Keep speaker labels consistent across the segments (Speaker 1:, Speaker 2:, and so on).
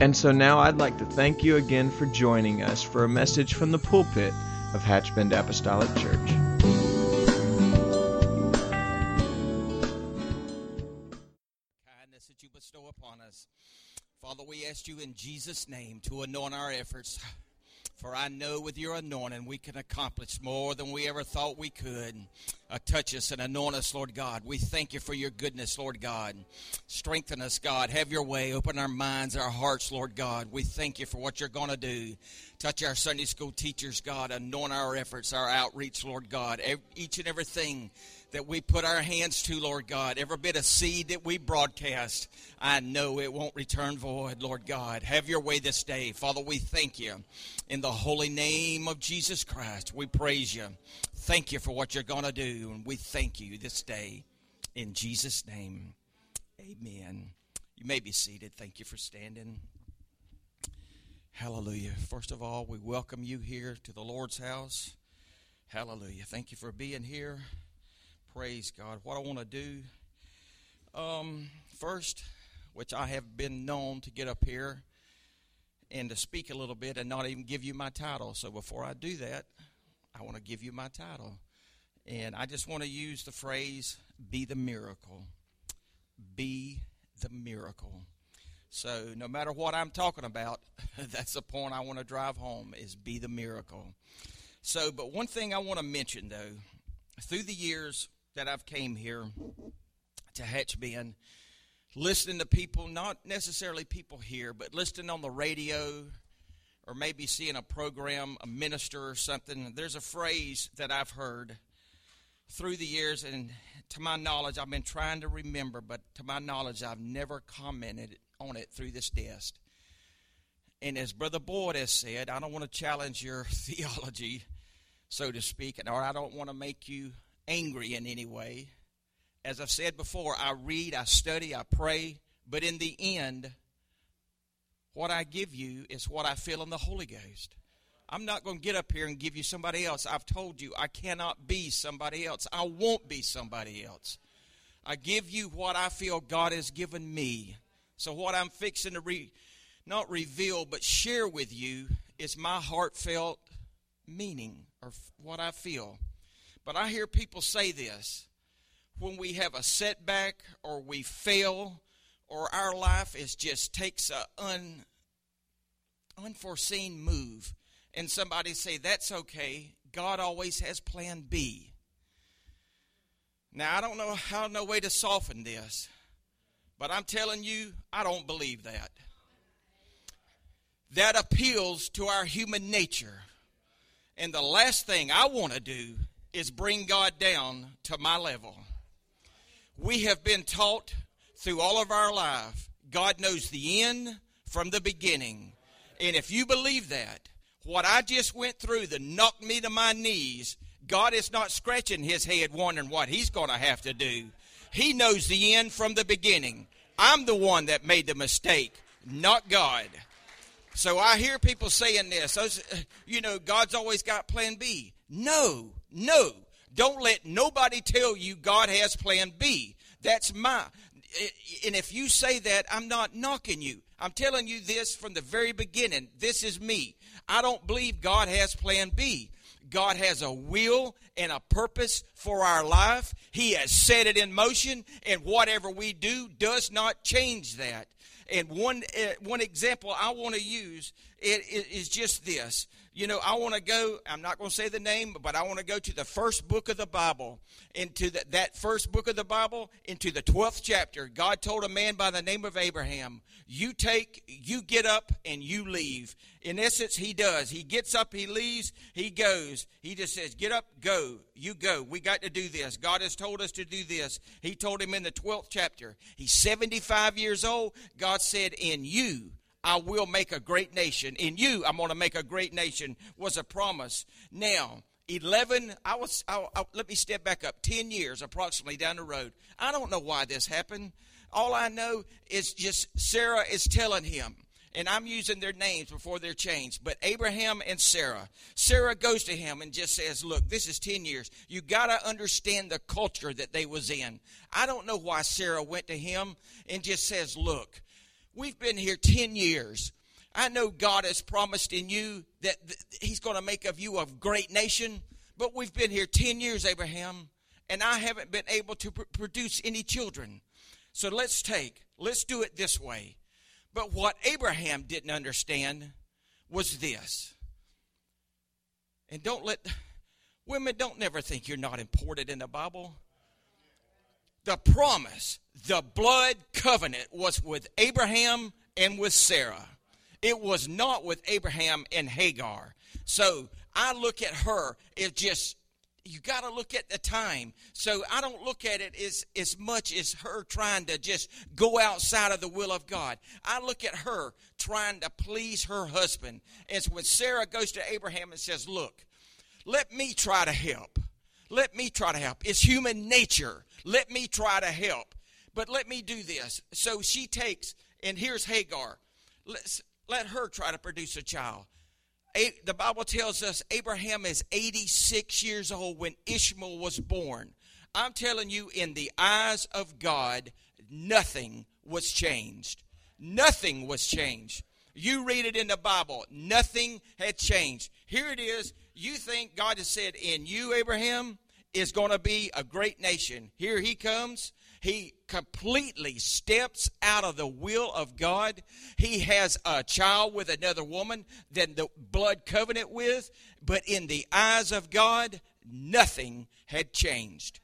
Speaker 1: And so now I'd like to thank you again for joining us for a message from the pulpit of Hatchbend Apostolic Church.
Speaker 2: kindness that you bestow upon us. Father, we ask you in Jesus' name to anoint our efforts. For I know with your anointing we can accomplish more than we ever thought we could. Uh, touch us and anoint us, Lord God. We thank you for your goodness, Lord God. Strengthen us, God. Have your way. Open our minds, our hearts, Lord God. We thank you for what you're going to do. Touch our Sunday school teachers, God. Anoint our efforts, our outreach, Lord God. Ev- Each and everything that we put our hands to, Lord God. Every bit of seed that we broadcast, I know it won't return void, Lord God. Have your way this day. Father, we thank you. In the holy name of Jesus Christ, we praise you. Thank you for what you're going to do, and we thank you this day. In Jesus' name, amen. You may be seated. Thank you for standing. Hallelujah. First of all, we welcome you here to the Lord's house. Hallelujah. Thank you for being here. Praise God. What I want to do um, first, which I have been known to get up here and to speak a little bit and not even give you my title. So before I do that, I want to give you my title. And I just want to use the phrase be the miracle. Be the miracle. So no matter what I'm talking about, that's the point I want to drive home is be the miracle. So, but one thing I want to mention though, through the years that I've came here to Hatchbend, listening to people, not necessarily people here, but listening on the radio or maybe seeing a program, a minister or something, there's a phrase that I've heard through the years, and to my knowledge, I've been trying to remember, but to my knowledge, I've never commented on it through this desk. And as Brother Boyd has said, I don't want to challenge your theology, so to speak, or I don't want to make you angry in any way. As I've said before, I read, I study, I pray, but in the end, what I give you is what I feel in the Holy Ghost. I'm not going to get up here and give you somebody else. I've told you I cannot be somebody else. I won't be somebody else. I give you what I feel God has given me. So what I'm fixing to re, not reveal but share with you is my heartfelt meaning or f- what I feel. But I hear people say this when we have a setback or we fail or our life is just takes a un, unforeseen move and somebody say that's okay. God always has plan b. Now i don't know how no way to soften this but i'm telling you i don't believe that. That appeals to our human nature. And the last thing i want to do is bring god down to my level we have been taught through all of our life God knows the end from the beginning. And if you believe that, what I just went through that knocked me to my knees, God is not scratching his head wondering what he's going to have to do. He knows the end from the beginning. I'm the one that made the mistake, not God. So I hear people saying this, you know, God's always got plan B. No, no. Don't let nobody tell you God has plan B. That's my. And if you say that, I'm not knocking you. I'm telling you this from the very beginning. This is me. I don't believe God has plan B. God has a will and a purpose for our life. He has set it in motion, and whatever we do does not change that. And one uh, one example I want to use it, it is just this. You know, I want to go. I'm not going to say the name, but I want to go to the first book of the Bible, into the, that first book of the Bible, into the twelfth chapter. God told a man by the name of Abraham, "You take, you get up, and you leave." In essence, he does. He gets up, he leaves, he goes. He just says, "Get up, go, you go. We got to do this. God has told us to do this." He told him in the twelfth chapter. He's 75 years old. God said, "In you." I will make a great nation. In you, I'm going to make a great nation, was a promise. Now, 11, I was, I, I, let me step back up, 10 years approximately down the road. I don't know why this happened. All I know is just Sarah is telling him, and I'm using their names before they're changed, but Abraham and Sarah. Sarah goes to him and just says, "Look, this is 10 years. You got to understand the culture that they was in." I don't know why Sarah went to him and just says, "Look, we've been here 10 years. I know God has promised in you that he's going to make of you a great nation, but we've been here 10 years, Abraham, and I haven't been able to pr- produce any children. So let's take, let's do it this way." But what Abraham didn't understand was this. And don't let women don't never think you're not important in the Bible. The promise, the blood covenant was with Abraham and with Sarah. It was not with Abraham and Hagar. So I look at her as just you got to look at the time. So I don't look at it as, as much as her trying to just go outside of the will of God. I look at her trying to please her husband. As when Sarah goes to Abraham and says, Look, let me try to help. Let me try to help. It's human nature. Let me try to help. But let me do this. So she takes, and here's Hagar. Let's, let her try to produce a child the Bible tells us Abraham is 86 years old when Ishmael was born. I'm telling you, in the eyes of God, nothing was changed. Nothing was changed. You read it in the Bible, nothing had changed. Here it is. You think God has said, In you, Abraham, is going to be a great nation. Here he comes. He completely steps out of the will of God. He has a child with another woman than the blood covenant with, but in the eyes of God, nothing had changed.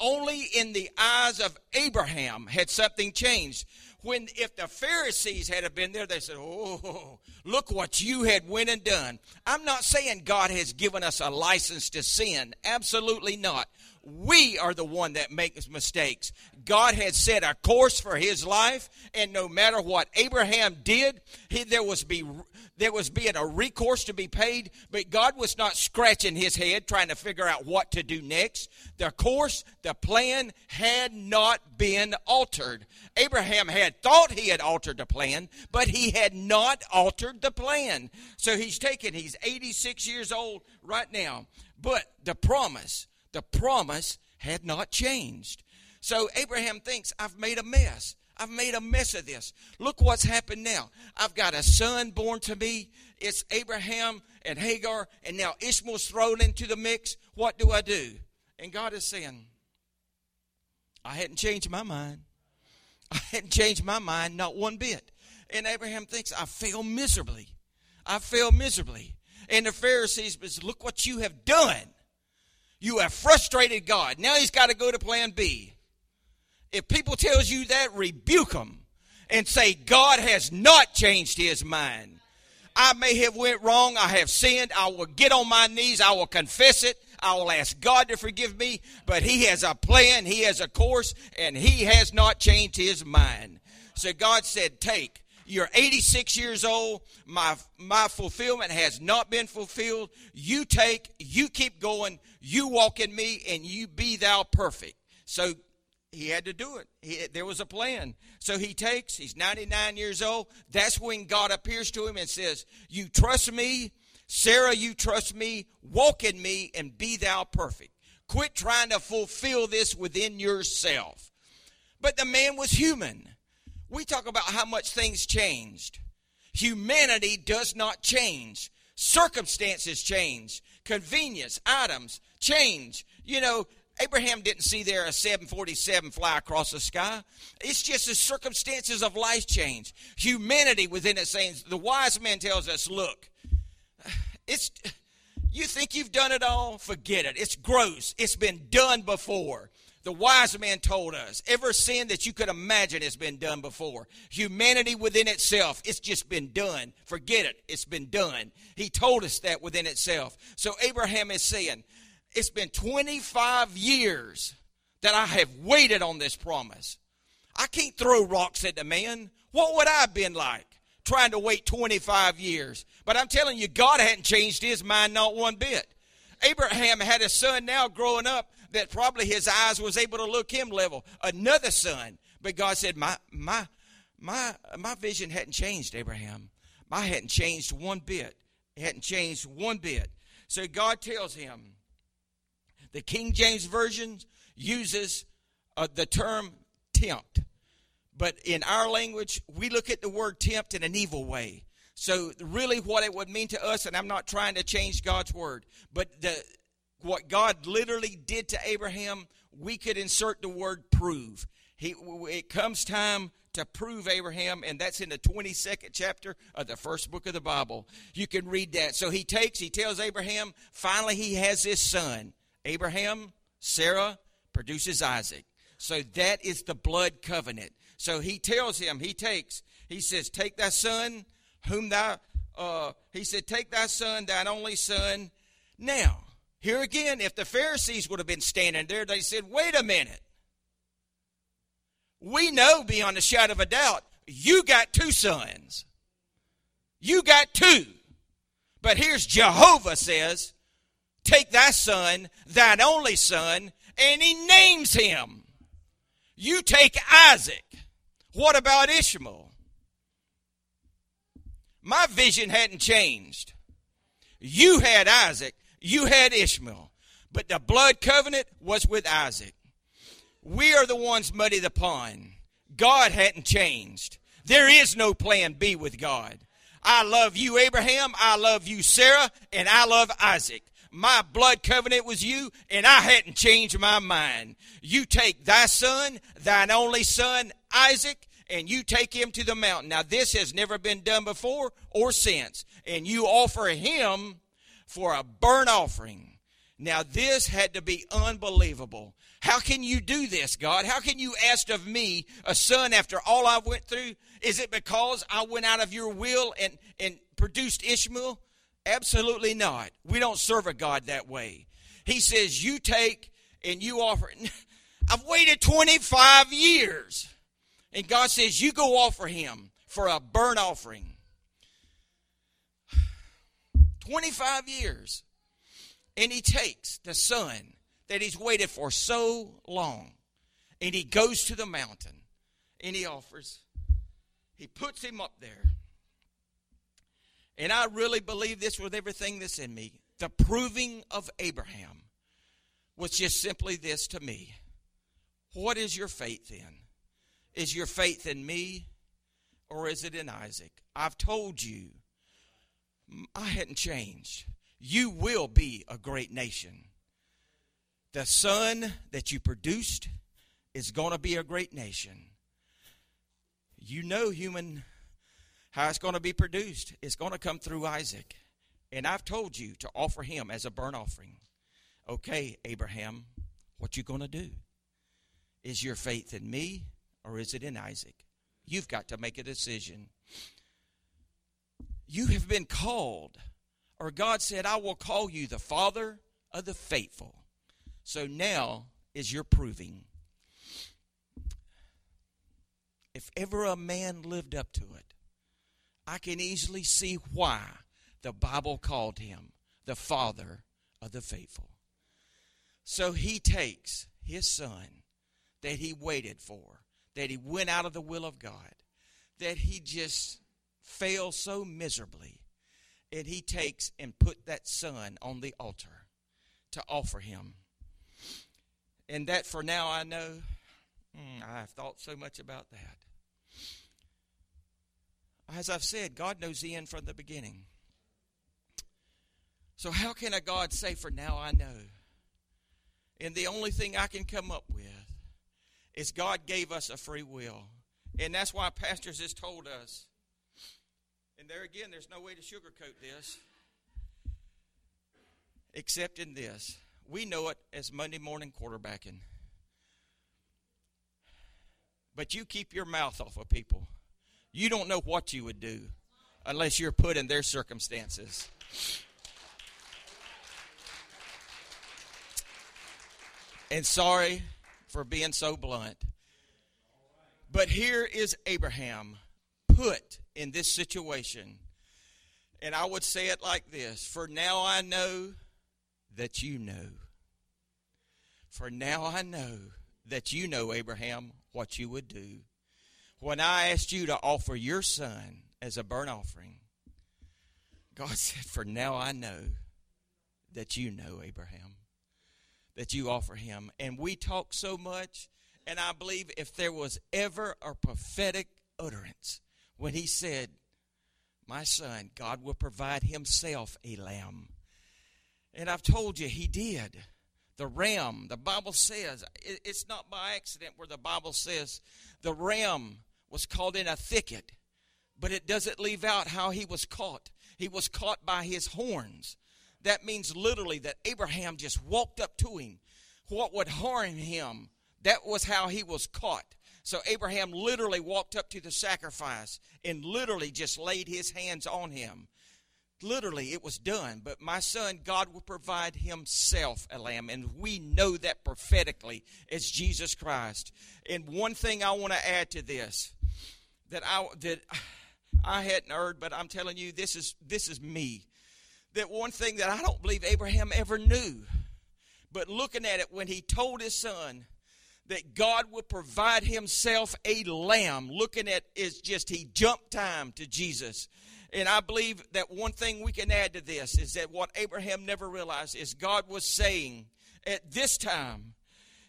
Speaker 2: Only in the eyes of Abraham had something changed. When if the Pharisees had been there, they said, "Oh, look what you had went and done." I'm not saying God has given us a license to sin. Absolutely not we are the one that makes mistakes. God had set a course for his life, and no matter what Abraham did, he, there was be there was being a recourse to be paid, but God was not scratching his head trying to figure out what to do next. The course, the plan had not been altered. Abraham had thought he had altered the plan, but he had not altered the plan. So he's taken, he's 86 years old right now. But the promise, the promise had not changed. So Abraham thinks, I've made a mess. I've made a mess of this. Look what's happened now. I've got a son born to me. It's Abraham and Hagar, and now Ishmael's thrown into the mix. What do I do? And God is saying, I hadn't changed my mind. I hadn't changed my mind, not one bit. And Abraham thinks, I fail miserably. I fail miserably. And the Pharisees, says, look what you have done. You have frustrated God. Now he's got to go to plan B. If people tells you that, rebuke them and say God has not changed his mind. I may have went wrong. I have sinned. I will get on my knees. I will confess it. I will ask God to forgive me. But He has a plan. He has a course, and He has not changed His mind. So God said, "Take." You're 86 years old. My my fulfillment has not been fulfilled. You take. You keep going. You walk in me, and you be thou perfect. So he had to do it. He, there was a plan. So he takes, he's 99 years old. That's when God appears to him and says, You trust me, Sarah, you trust me, walk in me, and be thou perfect. Quit trying to fulfill this within yourself. But the man was human. We talk about how much things changed. Humanity does not change. Circumstances change. Convenience, items change. You know, Abraham didn't see there a 747 fly across the sky. It's just the circumstances of life change. Humanity within it saying, the wise man tells us, look, it's you think you've done it all? Forget it. It's gross. It's been done before. The wise man told us every sin that you could imagine has been done before. Humanity within itself, it's just been done. Forget it. It's been done. He told us that within itself. So Abraham is saying, it's been 25 years that I have waited on this promise. I can't throw rocks at the man. What would I have been like? trying to wait 25 years. But I'm telling you, God hadn't changed his mind not one bit. Abraham had a son now growing up that probably his eyes was able to look him level. Another son. But God said, My my my my vision hadn't changed, Abraham. I hadn't changed one bit. It hadn't changed one bit. So God tells him, the King James Version uses uh, the term tempt. But in our language, we look at the word tempt in an evil way. So really what it would mean to us, and I'm not trying to change God's word, but the, what God literally did to Abraham, we could insert the word prove. He, it comes time to prove Abraham, and that's in the 22nd chapter of the first book of the Bible. You can read that. So he takes, he tells Abraham, finally he has his son. Abraham, Sarah produces Isaac. So that is the blood covenant. So he tells him, he takes, he says, Take thy son, whom thou, uh, he said, Take thy son, thine only son. Now, here again, if the Pharisees would have been standing there, they said, Wait a minute we know beyond a shadow of a doubt you got two sons. You got two. But here's Jehovah says, Take thy son, thine only son, and he names him. You take Isaac. What about Ishmael? My vision hadn't changed. You had Isaac, you had Ishmael, but the blood covenant was with Isaac. We are the ones muddy the pond. God hadn't changed. There is no plan B with God. I love you, Abraham. I love you, Sarah. And I love Isaac. My blood covenant was you, and I hadn't changed my mind. You take thy son, thine only son, Isaac, and you take him to the mountain. Now, this has never been done before or since. And you offer him for a burnt offering. Now, this had to be unbelievable. How can you do this, God? How can you ask of me a son after all I've went through? Is it because I went out of your will and, and produced Ishmael? Absolutely not. We don't serve a God that way. He says, You take and you offer. I've waited 25 years. And God says, You go offer him for a burnt offering. 25 years. And he takes the son that he's waited for so long. And he goes to the mountain and he offers, he puts him up there. And I really believe this with everything that's in me. The proving of Abraham was just simply this to me. What is your faith in? Is your faith in me or is it in Isaac? I've told you, I hadn't changed. You will be a great nation the son that you produced is going to be a great nation. You know, human, how it's going to be produced. It's going to come through Isaac. And I've told you to offer him as a burnt offering. Okay, Abraham, what you going to do? Is your faith in me or is it in Isaac? You've got to make a decision. You have been called, or God said, I will call you the father of the faithful. So now is your proving. If ever a man lived up to it, I can easily see why the Bible called him the father of the faithful. So he takes his son that he waited for, that he went out of the will of God, that he just failed so miserably, and he takes and put that son on the altar to offer him and that for now I know, mm, I've thought so much about that. As I've said, God knows the end from the beginning. So, how can a God say, For now I know? And the only thing I can come up with is God gave us a free will. And that's why pastors has told us. And there again, there's no way to sugarcoat this except in this we know it as Monday morning quarterbacking. But you keep your mouth off of people. You don't know what you would do unless you're put in their circumstances. And sorry for being so blunt. But here is Abraham put in this situation. And I would say it like this For now I know that you know. For now I know that you know, Abraham, what you would do. When I asked you to offer your son as a burnt offering, God said, For now I know that you know, Abraham, that you offer him. And we talk so much, and I believe if there was ever a prophetic utterance when he said, My son, God will provide himself a lamb. And I've told you, he did. The ram, the Bible says, it's not by accident where the Bible says the ram was caught in a thicket, but it doesn't leave out how he was caught. He was caught by his horns. That means literally that Abraham just walked up to him. What would harm him, that was how he was caught. So Abraham literally walked up to the sacrifice and literally just laid his hands on him. Literally, it was done. But my son, God will provide himself a lamb. And we know that prophetically as Jesus Christ. And one thing I want to add to this that I, that I hadn't heard, but I'm telling you, this is, this is me. That one thing that I don't believe Abraham ever knew. But looking at it, when he told his son, that God would provide himself a lamb. Looking at is just he jumped time to Jesus. And I believe that one thing we can add to this is that what Abraham never realized is God was saying at this time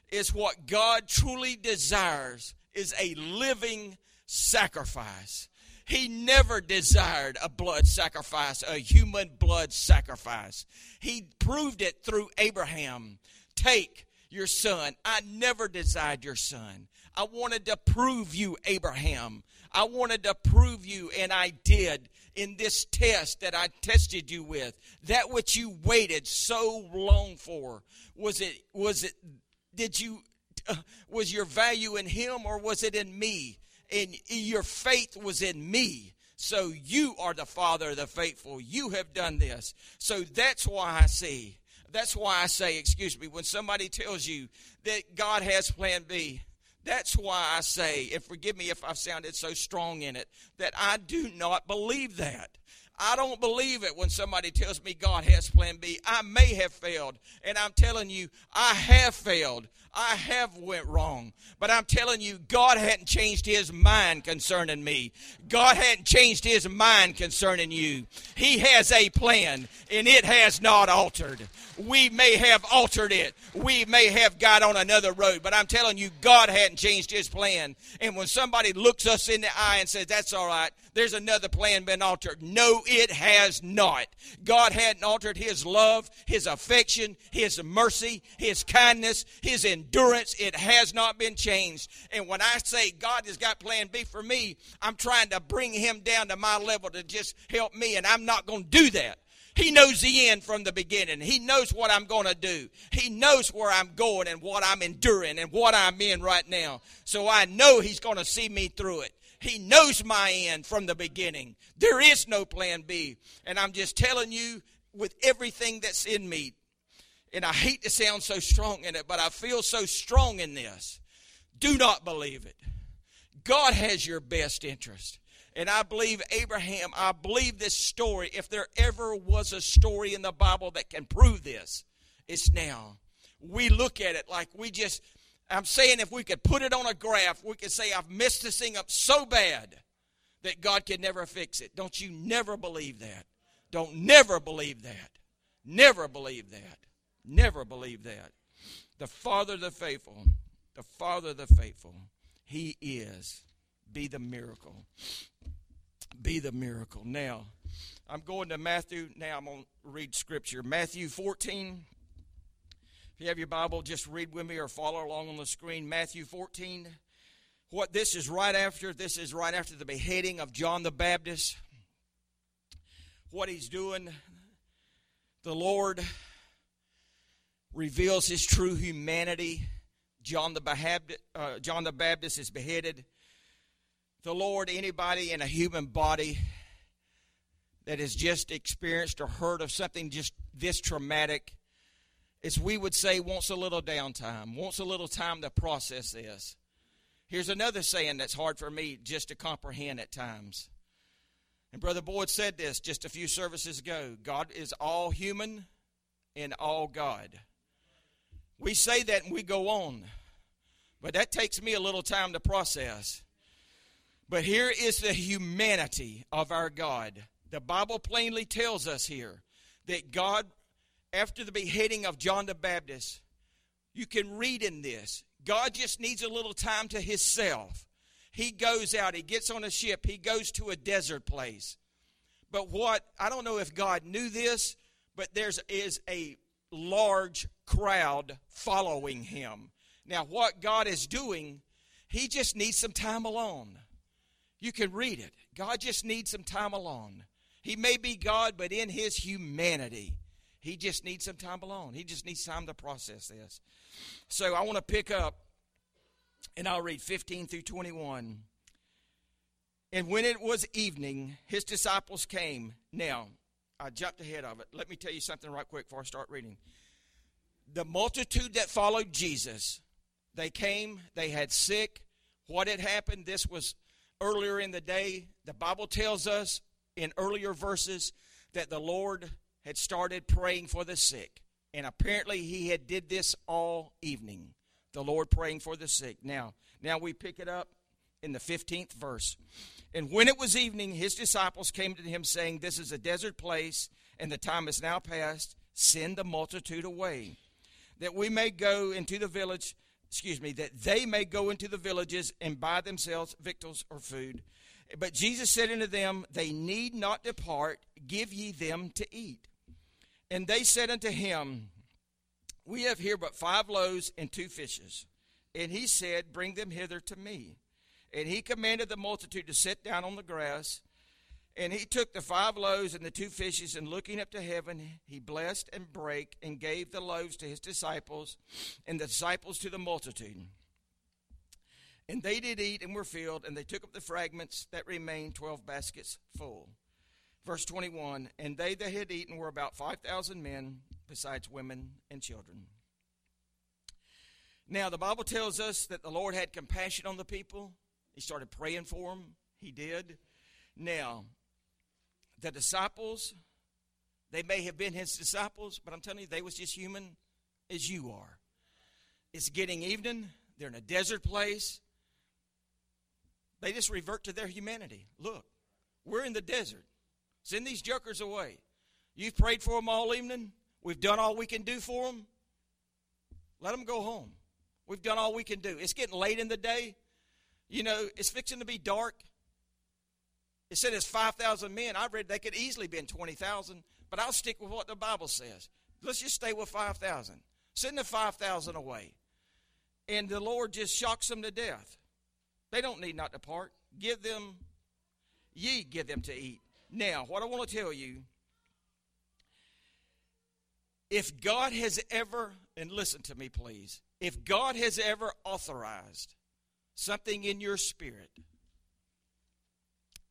Speaker 2: is what God truly desires is a living sacrifice. He never desired a blood sacrifice, a human blood sacrifice. He proved it through Abraham. Take your son. I never desired your son. I wanted to prove you, Abraham. I wanted to prove you, and I did in this test that I tested you with. That which you waited so long for. Was it, was it, did you, uh, was your value in him or was it in me? And your faith was in me. So you are the father of the faithful. You have done this. So that's why I see that's why I say, excuse me, when somebody tells you that God has plan B, that's why I say, and forgive me if I've sounded so strong in it, that I do not believe that. I don't believe it when somebody tells me God has plan B. I may have failed, and I'm telling you, I have failed. I have went wrong. But I'm telling you, God hadn't changed his mind concerning me. God hadn't changed his mind concerning you. He has a plan, and it has not altered. We may have altered it. We may have got on another road, but I'm telling you, God hadn't changed his plan. And when somebody looks us in the eye and says, That's all right, there's another plan been altered. No, it has not. God hadn't altered his love, his affection, his mercy, his kindness, his endurance. It has not been changed. And when I say God has got plan B for me, I'm trying to bring him down to my level to just help me, and I'm not going to do that. He knows the end from the beginning. He knows what I'm going to do. He knows where I'm going and what I'm enduring and what I'm in right now. So I know He's going to see me through it. He knows my end from the beginning. There is no plan B. And I'm just telling you with everything that's in me. And I hate to sound so strong in it, but I feel so strong in this. Do not believe it. God has your best interest. And I believe Abraham, I believe this story, if there ever was a story in the Bible that can prove this, it's now. We look at it like we just, I'm saying if we could put it on a graph, we could say, I've messed this thing up so bad that God could never fix it. Don't you never believe that. Don't never believe that. Never believe that. Never believe that. The Father of the faithful, the Father of the faithful, He is. Be the miracle be the miracle. Now, I'm going to Matthew. Now I'm going to read scripture. Matthew 14. If you have your Bible, just read with me or follow along on the screen. Matthew 14. What this is right after, this is right after the beheading of John the Baptist. What he's doing, the Lord reveals his true humanity. John the, uh, John the Baptist is beheaded the Lord anybody in a human body that has just experienced or heard of something just this traumatic, as we would say, wants a little downtime, wants a little time to process this. Here's another saying that's hard for me just to comprehend at times. And Brother Boyd said this just a few services ago God is all human and all God. We say that and we go on, but that takes me a little time to process. But here is the humanity of our God. The Bible plainly tells us here that God, after the beheading of John the Baptist, you can read in this, God just needs a little time to himself. He goes out, he gets on a ship, he goes to a desert place. But what, I don't know if God knew this, but there's is a large crowd following him. Now, what God is doing, he just needs some time alone. You can read it. God just needs some time alone. He may be God, but in his humanity, he just needs some time alone. He just needs time to process this. So I want to pick up and I'll read 15 through 21. And when it was evening, his disciples came. Now, I jumped ahead of it. Let me tell you something right quick before I start reading. The multitude that followed Jesus, they came, they had sick. What had happened? This was earlier in the day. The Bible tells us in earlier verses that the Lord had started praying for the sick. And apparently he had did this all evening the Lord praying for the sick. Now, now we pick it up in the 15th verse. And when it was evening, his disciples came to him, saying, This is a desert place, and the time is now past. Send the multitude away, that we may go into the village, excuse me, that they may go into the villages and buy themselves victuals or food. But Jesus said unto them, They need not depart, give ye them to eat. And they said unto him, we have here but five loaves and two fishes. And he said, Bring them hither to me. And he commanded the multitude to sit down on the grass. And he took the five loaves and the two fishes, and looking up to heaven, he blessed and brake and gave the loaves to his disciples, and the disciples to the multitude. And they did eat and were filled, and they took up the fragments that remained, twelve baskets full. Verse 21 And they that had eaten were about 5,000 men, besides women and children. Now, the Bible tells us that the Lord had compassion on the people. He started praying for them. He did. Now, the disciples, they may have been his disciples, but I'm telling you, they was just human as you are. It's getting evening. They're in a desert place. They just revert to their humanity. Look, we're in the desert. Send these jokers away. You've prayed for them all evening. We've done all we can do for them. Let them go home. We've done all we can do. It's getting late in the day. You know, it's fixing to be dark. It said it's 5,000 men. I read they could easily be in 20,000, but I'll stick with what the Bible says. Let's just stay with 5,000. Send the 5,000 away. And the Lord just shocks them to death. They don't need not depart. Give them, ye give them to eat. Now, what I want to tell you if God has ever, and listen to me please, if God has ever authorized something in your spirit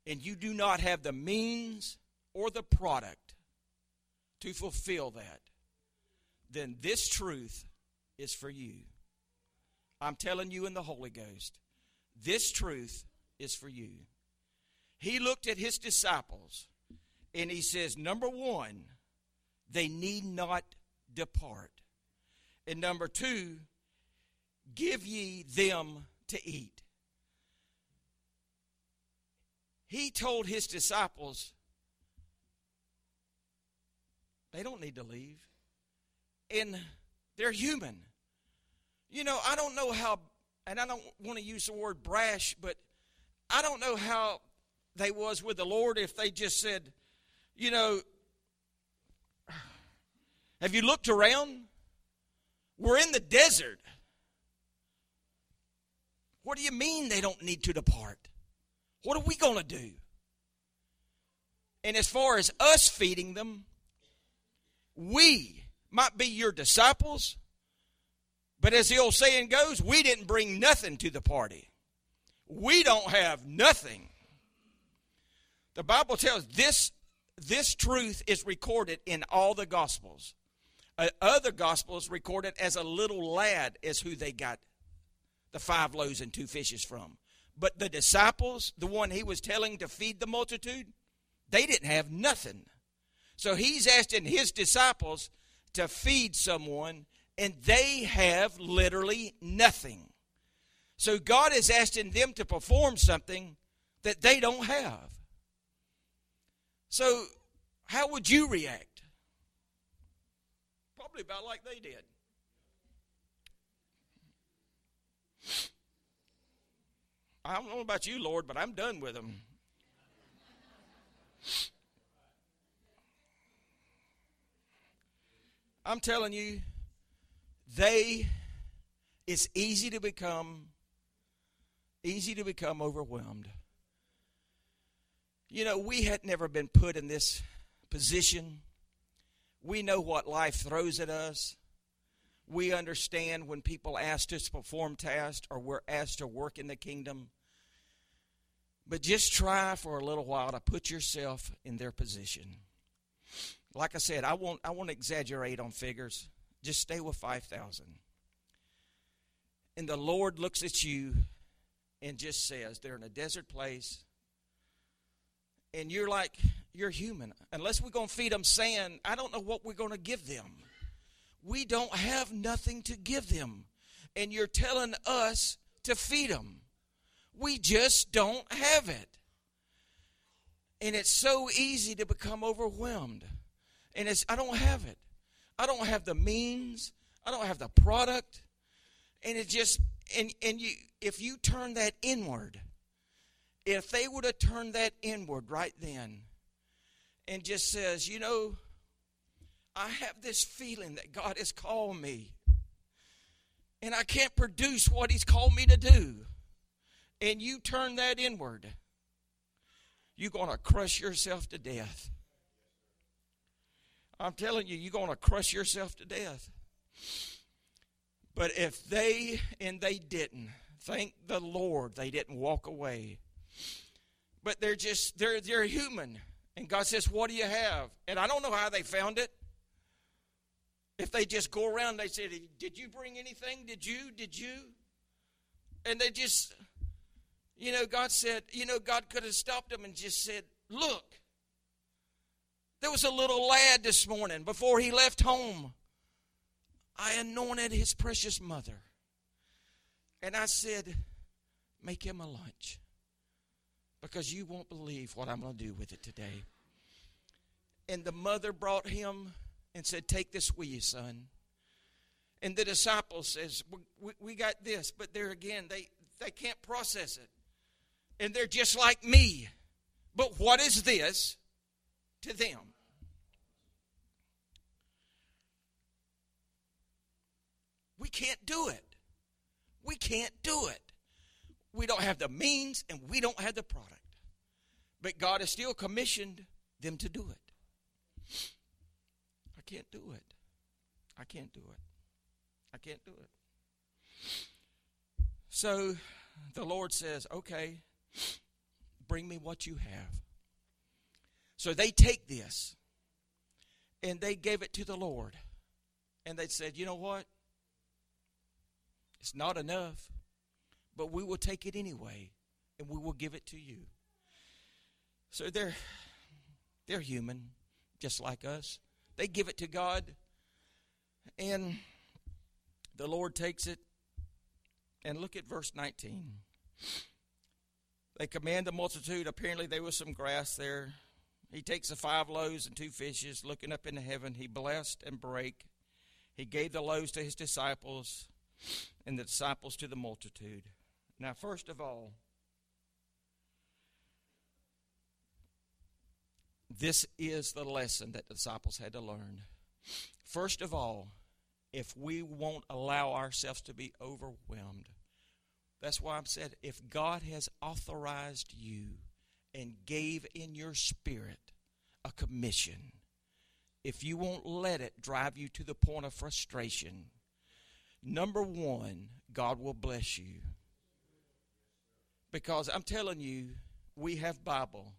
Speaker 2: and you do not have the means or the product to fulfill that, then this truth is for you. I'm telling you in the Holy Ghost, this truth is for you. He looked at his disciples and he says, number one, they need not depart. And number two, give ye them to eat. He told his disciples, they don't need to leave. And they're human. You know, I don't know how, and I don't want to use the word brash, but I don't know how they was with the Lord if they just said, you know, have you looked around? We're in the desert. What do you mean they don't need to depart? What are we going to do? And as far as us feeding them, we might be your disciples, but as the old saying goes, we didn't bring nothing to the party. We don't have nothing. The Bible tells this this truth is recorded in all the gospels. Uh, other gospels recorded as a little lad is who they got the five loaves and two fishes from. But the disciples, the one he was telling to feed the multitude, they didn't have nothing. So he's asking his disciples to feed someone, and they have literally nothing. So God is asking them to perform something that they don't have. So, how would you react? Probably about like they did. I don't know about you, Lord, but I'm done with them. I'm telling you, they, it's easy to become, easy to become overwhelmed. You know, we had never been put in this position. We know what life throws at us. We understand when people ask us to perform tasks or we're asked to work in the kingdom. But just try for a little while to put yourself in their position. Like I said, I won't I won't exaggerate on figures. Just stay with 5,000. And the Lord looks at you and just says, they're in a desert place. And you're like, you're human. Unless we're going to feed them sand, I don't know what we're going to give them. We don't have nothing to give them. And you're telling us to feed them. We just don't have it. And it's so easy to become overwhelmed. And it's I don't have it. I don't have the means. I don't have the product. And it just and and you if you turn that inward, if they would have turned that inward right then and just says, you know, I have this feeling that God has called me and I can't produce what He's called me to do and you turn that inward, you're going to crush yourself to death. I'm telling you, you're going to crush yourself to death. But if they, and they didn't, thank the Lord they didn't walk away. But they're just, they're, they're human. And God says, What do you have? And I don't know how they found it. If they just go around, they say, Did you bring anything? Did you? Did you? And they just, you know, God said, you know, God could have stopped them and just said, Look, there was a little lad this morning before he left home. I anointed his precious mother. And I said, Make him a lunch because you won't believe what I'm going to do with it today. And the mother brought him and said, Take this with you, son. And the disciple says, we, we got this. But there again, they, they can't process it and they're just like me. But what is this to them? We can't do it. We can't do it. We don't have the means and we don't have the product. But God has still commissioned them to do it. Can't do it. I can't do it. I can't do it. So the Lord says, okay, Bring me what you have. So they take this and they gave it to the Lord. And they said, You know what? It's not enough, but we will take it anyway and we will give it to you. So they're they're human, just like us. They give it to God, and the Lord takes it. And look at verse 19. They command the multitude. Apparently, there was some grass there. He takes the five loaves and two fishes, looking up into heaven. He blessed and brake. He gave the loaves to his disciples, and the disciples to the multitude. Now, first of all, this is the lesson that the disciples had to learn. First of all, if we won't allow ourselves to be overwhelmed, that's why I'm said if God has authorized you and gave in your spirit a commission, if you won't let it drive you to the point of frustration, number one, God will bless you. Because I'm telling you, we have Bible.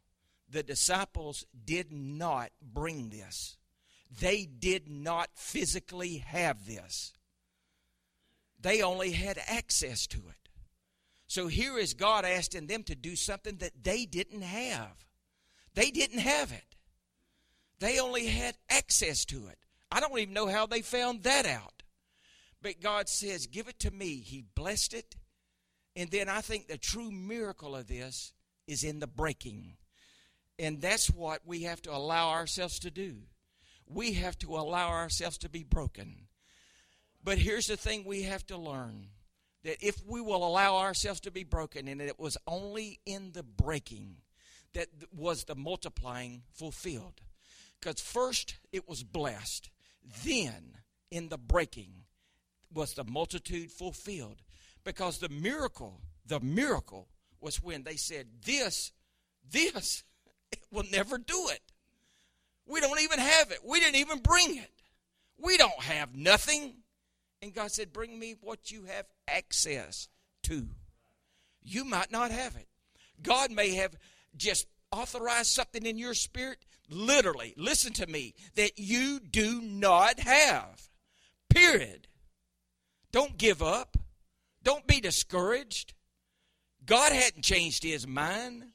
Speaker 2: The disciples did not bring this. They did not physically have this. They only had access to it. So here is God asking them to do something that they didn't have. They didn't have it. They only had access to it. I don't even know how they found that out. But God says, Give it to me. He blessed it. And then I think the true miracle of this is in the breaking. And that's what we have to allow ourselves to do. We have to allow ourselves to be broken. But here's the thing we have to learn that if we will allow ourselves to be broken, and it was only in the breaking that was the multiplying fulfilled. Because first it was blessed, then in the breaking was the multitude fulfilled. Because the miracle, the miracle was when they said, This, this, will never do it. We don't even have it. We didn't even bring it. We don't have nothing. And God said, Bring me what you have access to. You might not have it. God may have just authorized something in your spirit, literally, listen to me, that you do not have. Period. Don't give up. Don't be discouraged. God hadn't changed his mind.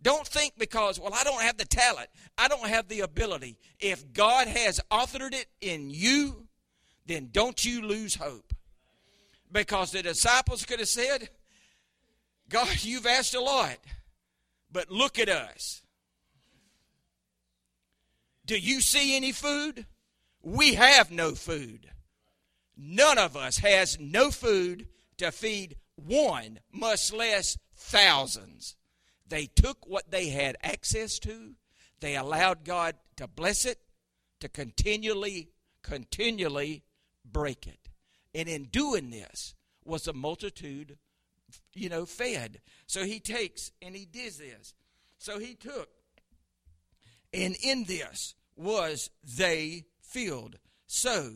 Speaker 2: Don't think because, well, I don't have the talent, I don't have the ability. If God has authored it in you, then don't you lose hope. Because the disciples could have said, God, you've asked a lot, but look at us. Do you see any food? We have no food. None of us has no food to feed one, much less thousands. They took what they had access to, they allowed God to bless it, to continually, continually break it. And in doing this, was a multitude, you know, fed. So he takes and he does this. So he took, and in this was they filled. So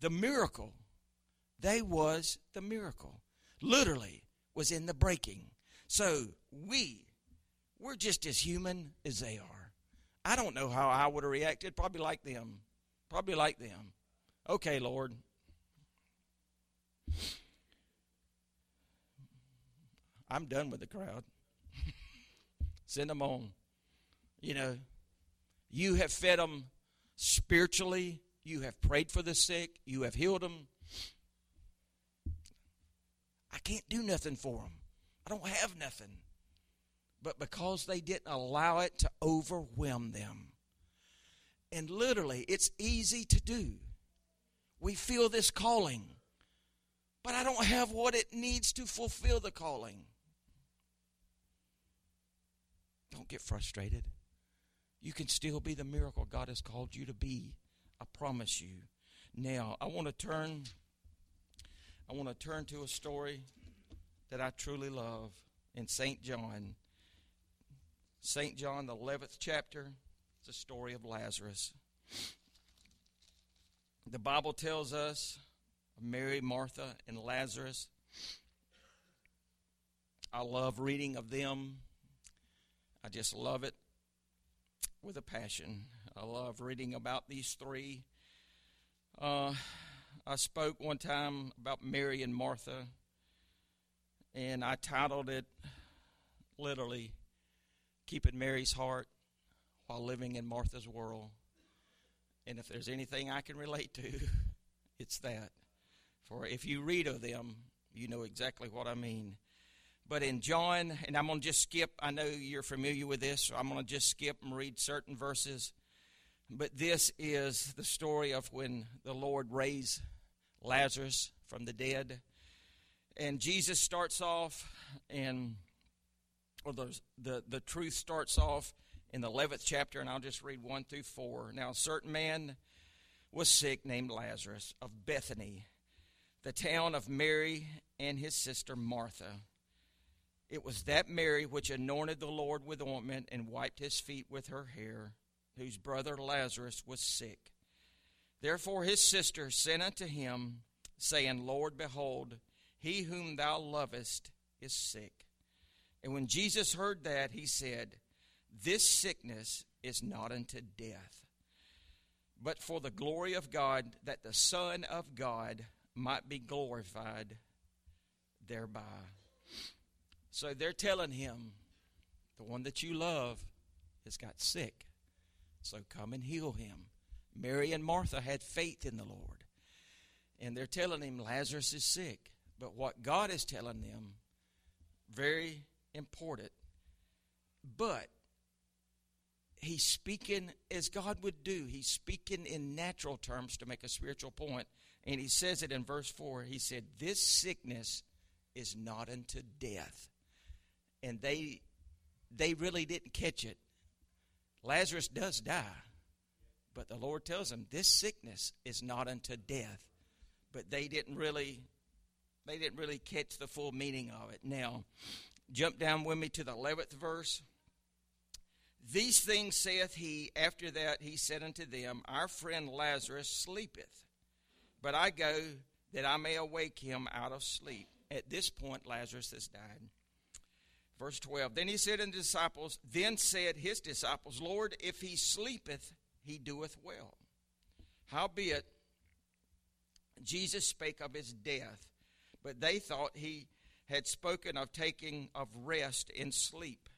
Speaker 2: the miracle, they was the miracle. Literally was in the breaking. So we we're just as human as they are. I don't know how I would have reacted. Probably like them. Probably like them. Okay, Lord. I'm done with the crowd. Send them on. You know, you have fed them spiritually. You have prayed for the sick. You have healed them. I can't do nothing for them. I don't have nothing but because they didn't allow it to overwhelm them. And literally, it's easy to do. We feel this calling, but I don't have what it needs to fulfill the calling. Don't get frustrated. You can still be the miracle God has called you to be. I promise you. Now, I want to turn I want to turn to a story that I truly love in St. John St. John, the 11th chapter, it's story of Lazarus. The Bible tells us of Mary, Martha, and Lazarus. I love reading of them. I just love it with a passion. I love reading about these three. Uh, I spoke one time about Mary and Martha, and I titled it literally keeping Mary's heart while living in Martha's world. And if there's anything I can relate to, it's that. For if you read of them, you know exactly what I mean. But in John, and I'm going to just skip, I know you're familiar with this, so I'm going to just skip and read certain verses. But this is the story of when the Lord raised Lazarus from the dead. And Jesus starts off, and the, the, the truth starts off in the 11th chapter, and I'll just read 1 through 4. Now, a certain man was sick named Lazarus of Bethany, the town of Mary and his sister Martha. It was that Mary which anointed the Lord with ointment and wiped his feet with her hair, whose brother Lazarus was sick. Therefore his sister sent unto him, saying, Lord, behold, he whom thou lovest is sick. And when Jesus heard that, he said, This sickness is not unto death, but for the glory of God, that the Son of God might be glorified thereby. So they're telling him, the one that you love has got sick. So come and heal him. Mary and Martha had faith in the Lord. And they're telling him Lazarus is sick. But what God is telling them, very important. But he's speaking as God would do. He's speaking in natural terms to make a spiritual point. And he says it in verse 4. He said, This sickness is not unto death. And they they really didn't catch it. Lazarus does die. But the Lord tells them this sickness is not unto death. But they didn't really they didn't really catch the full meaning of it. Now, jump down with me to the 11th verse. These things saith he. After that, he said unto them, Our friend Lazarus sleepeth, but I go that I may awake him out of sleep. At this point, Lazarus has died. Verse 12 Then he said unto the disciples, Then said his disciples, Lord, if he sleepeth, he doeth well. Howbeit, Jesus spake of his death, but they thought he had spoken of taking of rest in sleep.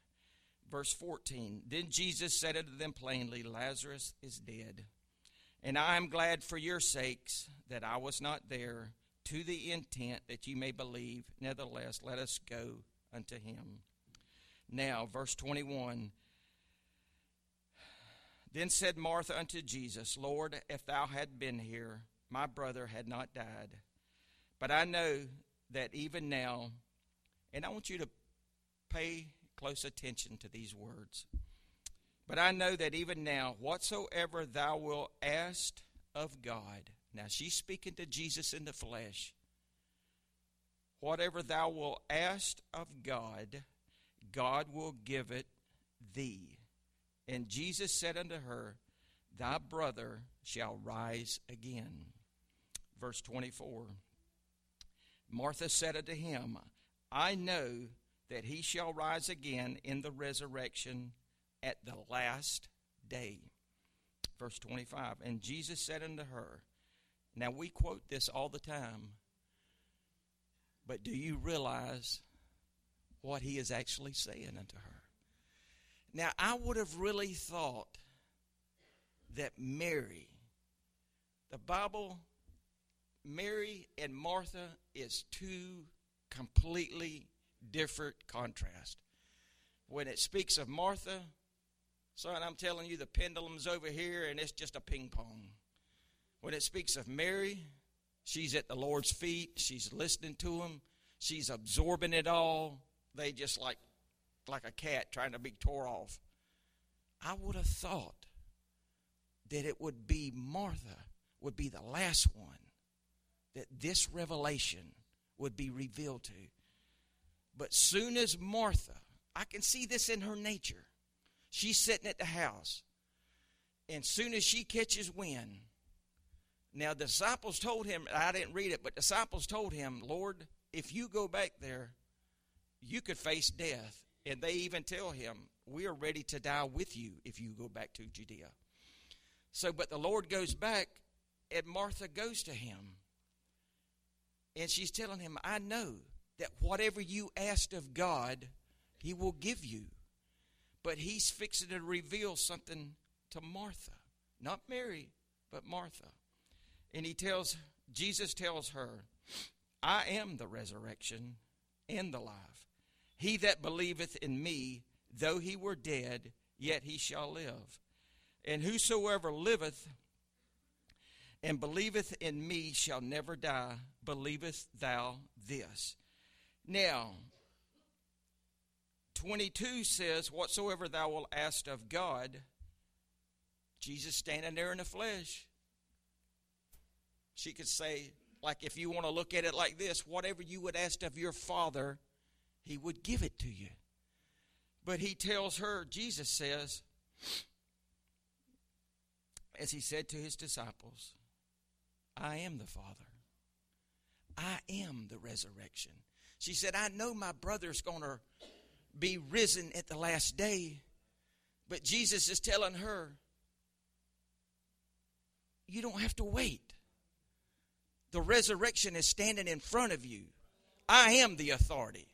Speaker 2: Verse 14 Then Jesus said unto them plainly, Lazarus is dead. And I am glad for your sakes that I was not there, to the intent that you may believe. Nevertheless, let us go unto him. Now, verse 21 Then said Martha unto Jesus, Lord, if thou had been here, my brother had not died. But I know that even now, and I want you to pay close attention to these words. But I know that even now, whatsoever thou wilt ask of God, now she's speaking to Jesus in the flesh. Whatever thou wilt ask of God, God will give it thee. And Jesus said unto her, Thy brother shall rise again. Verse 24 Martha said unto him, I know that he shall rise again in the resurrection at the last day. Verse 25 And Jesus said unto her, Now we quote this all the time, but do you realize what he is actually saying unto her? Now I would have really thought that Mary, the Bible, Mary and Martha is two completely different contrast. When it speaks of Martha, son, I'm telling you, the pendulum's over here and it's just a ping pong. When it speaks of Mary, she's at the Lord's feet, she's listening to him, she's absorbing it all. They just like like a cat trying to be tore off. I would have thought that it would be Martha would be the last one that this revelation would be revealed to. But soon as Martha, I can see this in her nature. She's sitting at the house. And soon as she catches wind, now the disciples told him, I didn't read it, but disciples told him, Lord, if you go back there, you could face death. And they even tell him, We are ready to die with you if you go back to Judea. So, but the Lord goes back, and Martha goes to him. And she's telling him, I know that whatever you asked of God, He will give you. But He's fixing to reveal something to Martha. Not Mary, but Martha. And He tells, Jesus tells her, I am the resurrection and the life. He that believeth in me, though he were dead, yet he shall live. And whosoever liveth and believeth in me shall never die. Believest thou this? Now, 22 says, Whatsoever thou wilt ask of God, Jesus standing there in the flesh. She could say, like if you want to look at it like this, whatever you would ask of your Father, He would give it to you. But He tells her, Jesus says, as He said to His disciples, I am the Father. I am the resurrection. She said, I know my brother's going to be risen at the last day. But Jesus is telling her, you don't have to wait. The resurrection is standing in front of you. I am the authority.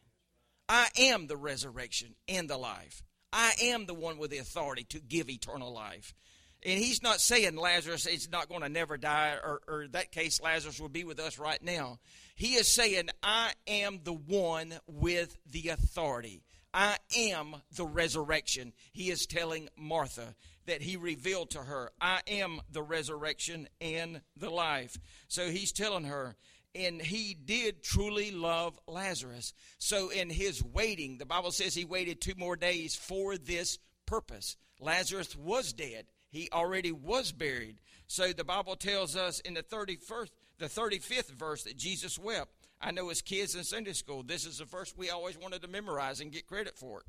Speaker 2: I am the resurrection and the life. I am the one with the authority to give eternal life. And he's not saying Lazarus is not going to never die, or, or in that case, Lazarus will be with us right now. He is saying, I am the one with the authority. I am the resurrection. He is telling Martha that he revealed to her, I am the resurrection and the life. So he's telling her, and he did truly love Lazarus. So in his waiting, the Bible says he waited two more days for this purpose. Lazarus was dead. He already was buried. So the Bible tells us in the 31st the 35th verse that Jesus wept. I know as kids in Sunday school, this is the verse we always wanted to memorize and get credit for it.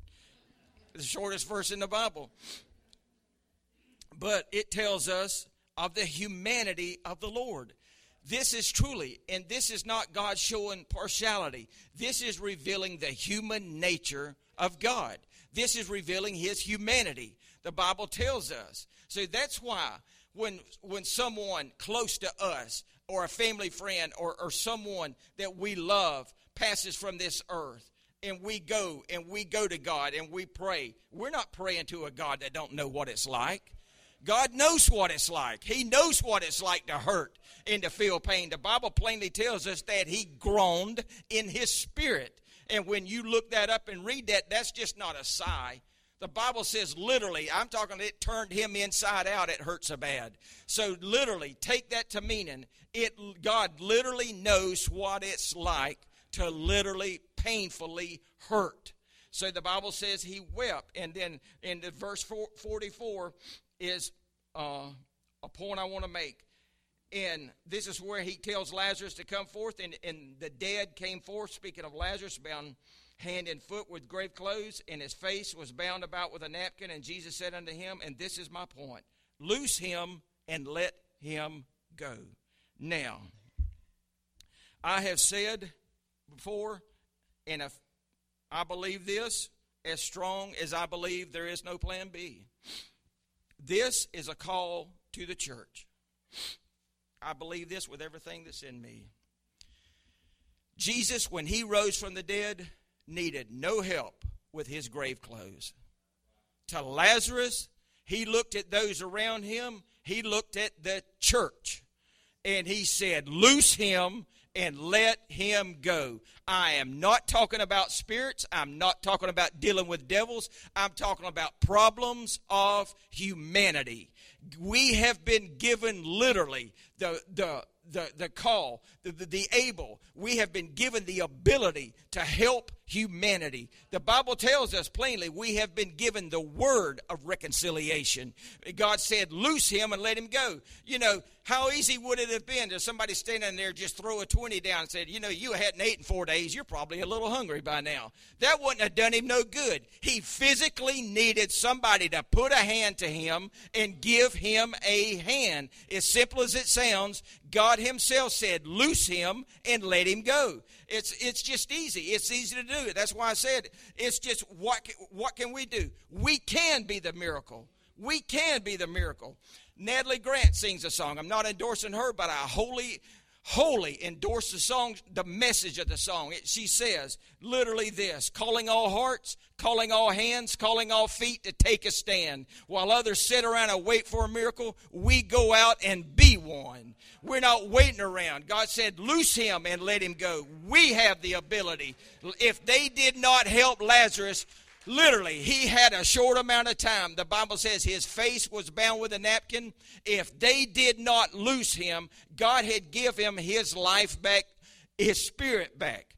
Speaker 2: The shortest verse in the Bible. But it tells us of the humanity of the Lord. This is truly, and this is not God showing partiality. This is revealing the human nature of God. This is revealing his humanity. The Bible tells us. So that's why when when someone close to us or a family friend or, or someone that we love passes from this earth and we go and we go to God and we pray, we're not praying to a God that don't know what it's like. God knows what it's like. He knows what it's like to hurt and to feel pain. The Bible plainly tells us that he groaned in his spirit. And when you look that up and read that, that's just not a sigh. The Bible says literally, I'm talking, it turned him inside out. It hurt so bad. So literally, take that to meaning it. God literally knows what it's like to literally painfully hurt. So the Bible says he wept, and then in the verse 44 is uh, a point I want to make. And this is where he tells Lazarus to come forth, and, and the dead came forth. Speaking of Lazarus, bound hand and foot with grave clothes, and his face was bound about with a napkin. And Jesus said unto him, And this is my point loose him and let him go. Now, I have said before, and if I believe this as strong as I believe there is no plan B, this is a call to the church. I believe this with everything that's in me. Jesus, when he rose from the dead, needed no help with his grave clothes. To Lazarus, he looked at those around him, he looked at the church, and he said, Loose him and let him go. I am not talking about spirits. I'm not talking about dealing with devils. I'm talking about problems of humanity. We have been given literally the, the, the, the call, the, the, the able. We have been given the ability to help humanity. The Bible tells us plainly we have been given the word of reconciliation. God said, Loose him and let him go. You know, how easy would it have been to somebody standing there just throw a 20 down and said, You know, you hadn't eaten four days. You're probably a little hungry by now. That wouldn't have done him no good. He physically needed somebody to put a hand to him and give him a hand. As simple as it sounds, God Himself said, Loose him and let him go. It's, it's just easy. It's easy to do it. That's why I said it's just what, what can we do? We can be the miracle. We can be the miracle. Natalie Grant sings a song. I'm not endorsing her, but I wholly, wholly endorse the song, the message of the song. It, she says literally this calling all hearts, calling all hands, calling all feet to take a stand. While others sit around and wait for a miracle, we go out and be one. We're not waiting around. God said, Loose him and let him go. We have the ability. If they did not help Lazarus, literally, he had a short amount of time. The Bible says his face was bound with a napkin. If they did not loose him, God had give him his life back, his spirit back,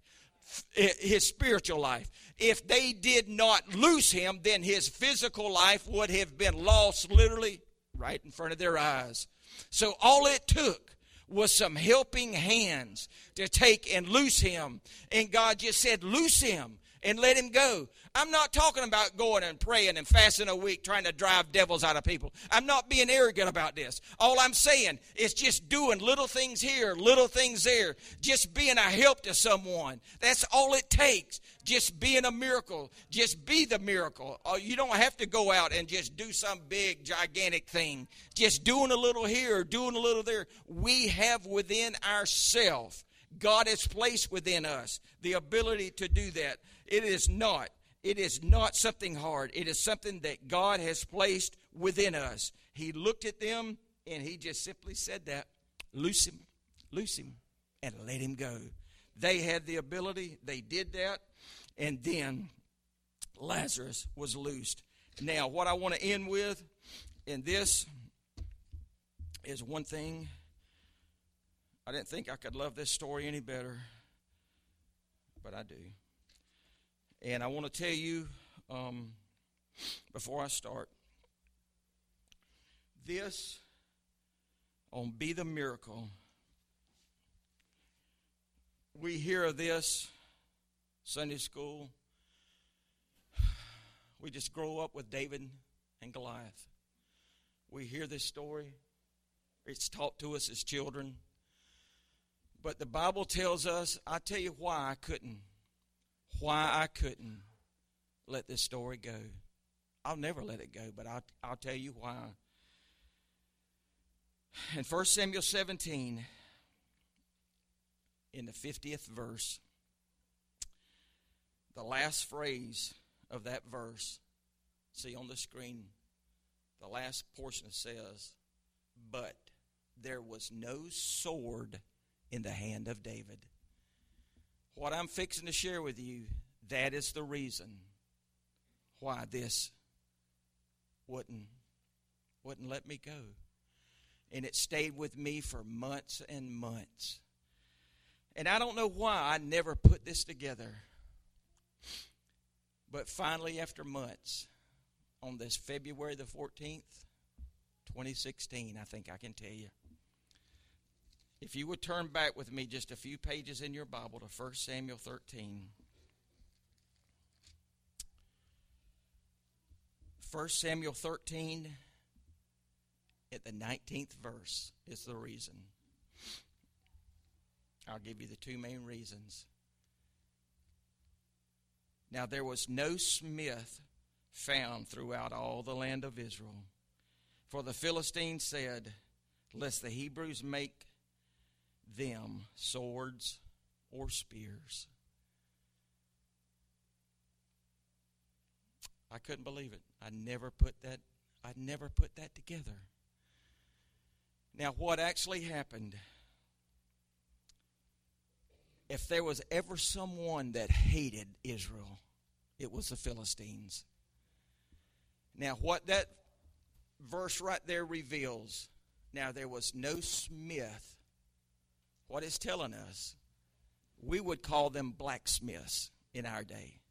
Speaker 2: eh, his spiritual life. If they did not loose him, then his physical life would have been lost literally right in front of their eyes. So all it took was some helping hands to take and loose him. And God just said, Loose him and let him go. I'm not talking about going and praying and fasting a week trying to drive devils out of people. I'm not being arrogant about this. All I'm saying is just doing little things here, little things there, just being a help to someone. That's all it takes. Just being a miracle. Just be the miracle. Uh, you don't have to go out and just do some big, gigantic thing. Just doing a little here, doing a little there. We have within ourselves, God has placed within us the ability to do that. It is not. It is not something hard. It is something that God has placed within us. He looked at them and he just simply said that loose him, loose him, and let him go. They had the ability, they did that, and then Lazarus was loosed. Now, what I want to end with and this is one thing. I didn't think I could love this story any better, but I do. And I want to tell you um, before I start this on Be the Miracle. We hear of this Sunday school. We just grow up with David and Goliath. We hear this story. It's taught to us as children. But the Bible tells us, I tell you why I couldn't. Why I couldn't let this story go. I'll never let it go, but I'll, I'll tell you why. In 1 Samuel 17, in the 50th verse, the last phrase of that verse, see on the screen, the last portion says, But there was no sword in the hand of David. What I'm fixing to share with you, that is the reason why this wouldn't, wouldn't let me go and it stayed with me for months and months. And I don't know why I never put this together. But finally, after months, on this February the 14th, 2016, I think I can tell you. If you would turn back with me just a few pages in your Bible to 1 Samuel 13. 1 Samuel 13 at the 19th verse is the reason. I'll give you the two main reasons. Now, there was no smith found throughout all the land of Israel. For the Philistines said, Lest the Hebrews make them swords or spears. I couldn't believe it. I never put that I never put that together. Now, what actually happened, if there was ever someone that hated Israel, it was the Philistines. Now, what that verse right there reveals now, there was no smith. What it's telling us, we would call them blacksmiths in our day.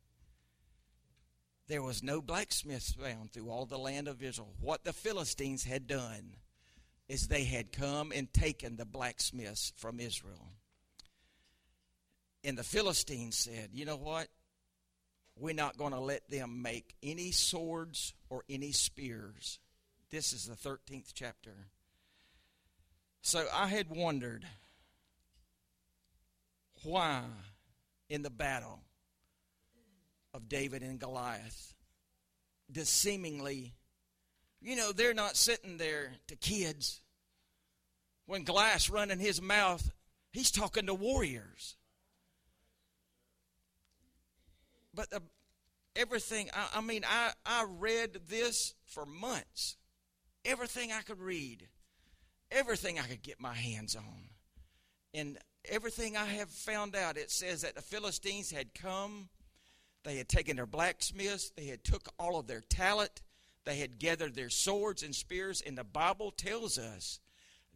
Speaker 2: There was no blacksmiths found through all the land of Israel. What the Philistines had done is they had come and taken the blacksmiths from Israel. And the Philistines said, You know what? We're not going to let them make any swords or any spears. This is the 13th chapter. So I had wondered why in the battle of David and Goliath, this seemingly you know, they're not sitting there to kids. When glass run in his mouth, he's talking to warriors. But the, everything, I, I mean, I, I read this for months. Everything I could read, everything I could get my hands on. And everything I have found out, it says that the Philistines had come, they had taken their blacksmiths, they had took all of their talent, they had gathered their swords and spears, and the Bible tells us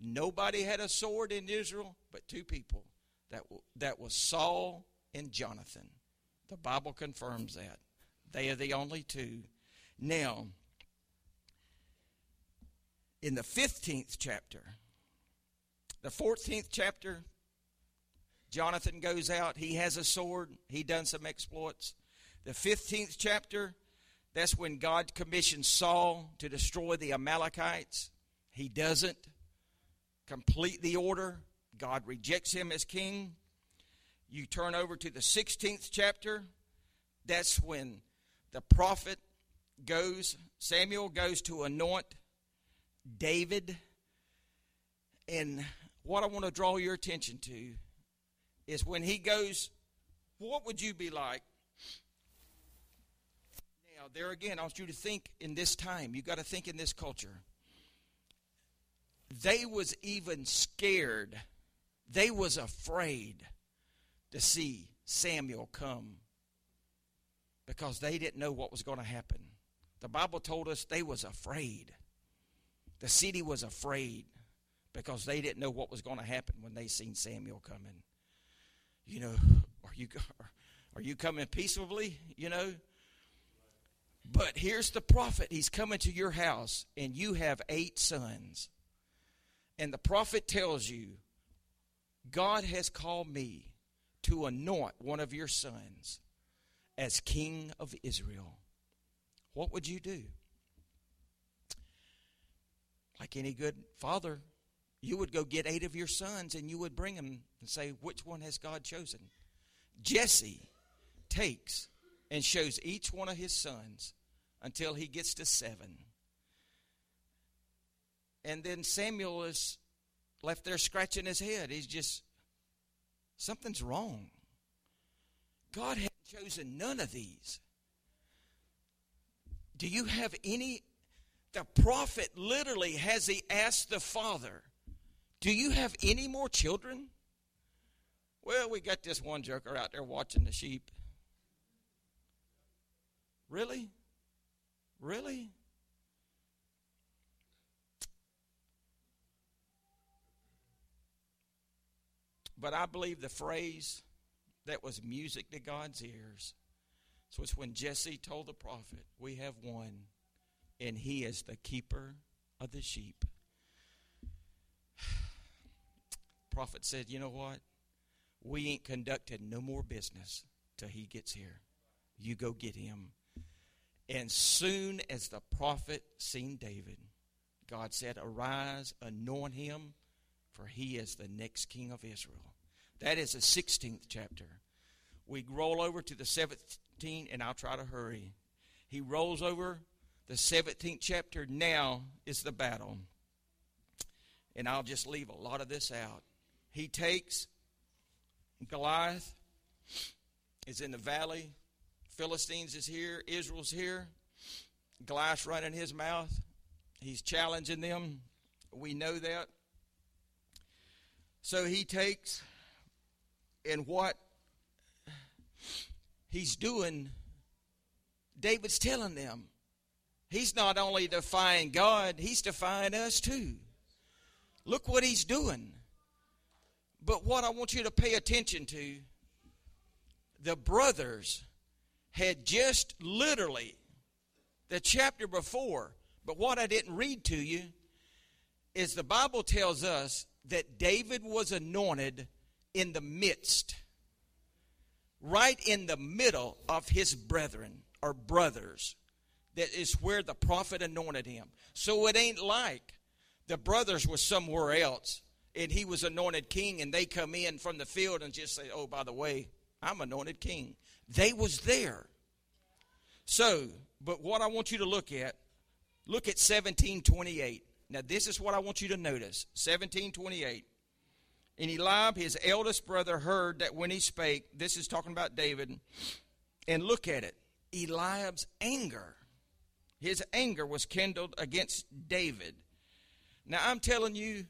Speaker 2: nobody had a sword in Israel but two people. That, that was Saul and Jonathan. The Bible confirms that. They are the only two. Now, in the 15th chapter, the 14th chapter, Jonathan goes out. He has a sword. He done some exploits. The 15th chapter, that's when God commissioned Saul to destroy the Amalekites. He doesn't complete the order. God rejects him as king. You turn over to the 16th chapter. That's when the prophet goes, Samuel goes to anoint David. And what I want to draw your attention to is when he goes, what would you be like Now, there again, I want you to think in this time. You've got to think in this culture. They was even scared. They was afraid to see Samuel come because they didn't know what was going to happen. The Bible told us they was afraid. The city was afraid because they didn't know what was going to happen when they seen Samuel coming. You know, are you are you coming peaceably? You know. But here's the prophet. He's coming to your house, and you have eight sons. And the prophet tells you, God has called me to anoint one of your sons as king of Israel. What would you do? Like any good father, you would go get eight of your sons and you would bring them and say, Which one has God chosen? Jesse takes and shows each one of his sons until he gets to seven. And then Samuel is left there scratching his head. He's just, something's wrong. God had chosen none of these. Do you have any? The prophet literally has he asked the father, Do you have any more children? Well, we got this one joker out there watching the sheep. Really? Really? But I believe the phrase that was music to God's ears. So it's when Jesse told the prophet, We have one, and he is the keeper of the sheep. Prophet said, You know what? We ain't conducted no more business till he gets here. You go get him. And soon as the prophet seen David, God said, Arise, anoint him, for he is the next king of Israel. That is the 16th chapter. We roll over to the 17th, and I'll try to hurry. He rolls over the 17th chapter. Now is the battle. And I'll just leave a lot of this out. He takes Goliath, is in the valley Philistines is here, Israel's here. Glass running his mouth. He's challenging them. We know that. So he takes and what he's doing, David's telling them. He's not only defying God, he's defying us too. Look what he's doing. But what I want you to pay attention to the brothers had just literally the chapter before, but what I didn't read to you is the Bible tells us that David was anointed in the midst, right in the middle of his brethren or brothers. That is where the prophet anointed him. So it ain't like the brothers were somewhere else and he was anointed king and they come in from the field and just say, oh, by the way, I'm anointed king. They was there. So, but what I want you to look at, look at 1728. Now, this is what I want you to notice. 1728. And Eliab, his eldest brother, heard that when he spake, this is talking about David, and look at it. Eliab's anger, his anger was kindled against David. Now, I'm telling you,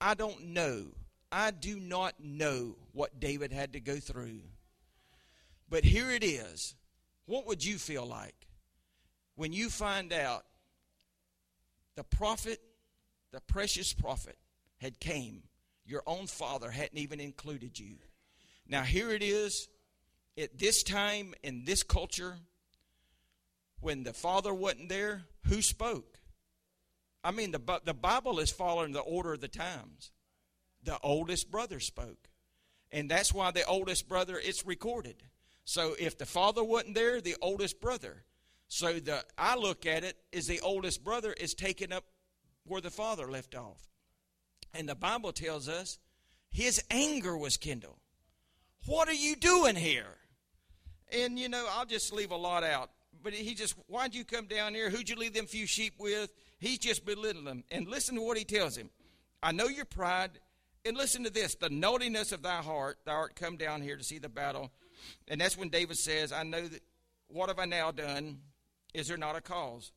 Speaker 2: I don't know. I do not know what David had to go through. But here it is. What would you feel like when you find out the prophet, the precious prophet, had came? Your own father hadn't even included you. Now here it is. At this time in this culture, when the father wasn't there, who spoke? I mean, the, the Bible is following the order of the times. The oldest brother spoke. And that's why the oldest brother, it's recorded. So if the father wasn't there, the oldest brother. So the I look at it is the oldest brother is taking up where the father left off. And the Bible tells us his anger was kindled. What are you doing here? And you know, I'll just leave a lot out. But he just, why'd you come down here? Who'd you leave them few sheep with? He's just belittling them. And listen to what he tells him. I know your pride. And listen to this the naughtiness of thy heart, thou art come down here to see the battle and that's when David says, I know that what have I now done? Is there not a cause?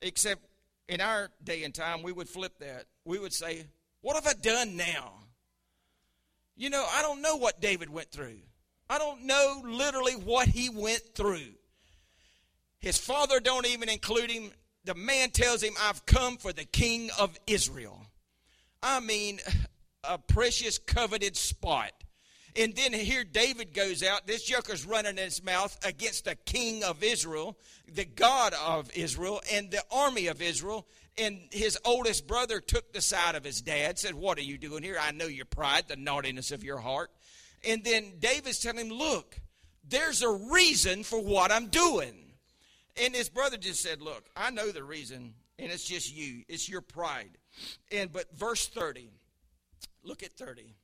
Speaker 2: Except in our day and time, we would flip that. We would say, What have I done now? You know, I don't know what David went through. I don't know literally what he went through. His father don't even include him. The man tells him, I've come for the king of Israel. I mean, a precious coveted spot. And then here David goes out. This joker's running in his mouth against the king of Israel, the God of Israel, and the army of Israel. And his oldest brother took the side of his dad, said, What are you doing here? I know your pride, the naughtiness of your heart. And then David's telling him, Look, there's a reason for what I'm doing. And his brother just said, Look, I know the reason, and it's just you. It's your pride. And but verse 30. Look at 30.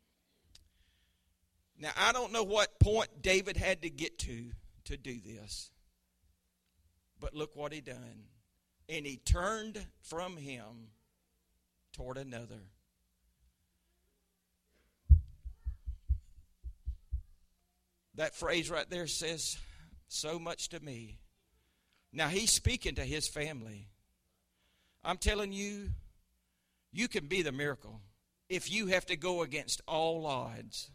Speaker 2: Now, I don't know what point David had to get to to do this. But look what he done. And he turned from him toward another. That phrase right there says so much to me. Now, he's speaking to his family. I'm telling you, you can be the miracle if you have to go against all odds.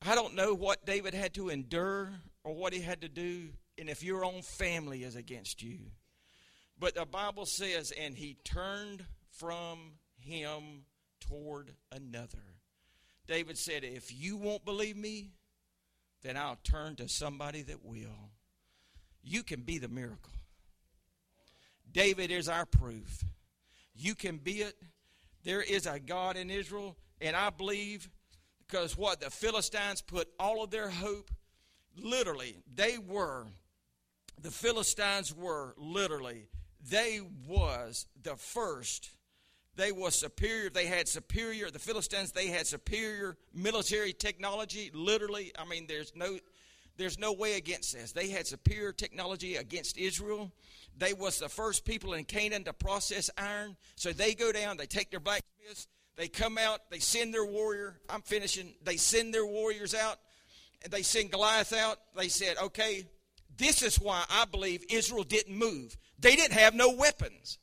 Speaker 2: I don't know what David had to endure or what he had to do, and if your own family is against you. But the Bible says, and he turned from him toward another. David said, If you won't believe me, then I'll turn to somebody that will. You can be the miracle. David is our proof. You can be it. There is a God in Israel, and I believe because what the Philistines put all of their hope, literally, they were, the Philistines were literally, they was the first. They was superior. They had superior. The Philistines. They had superior military technology. Literally, I mean, there's no, there's no way against this. They had superior technology against Israel. They was the first people in Canaan to process iron. So they go down. They take their blacksmiths they come out, they send their warrior. I'm finishing. They send their warriors out, and they send Goliath out. They said, okay, this is why I believe Israel didn't move. They didn't have no weapons.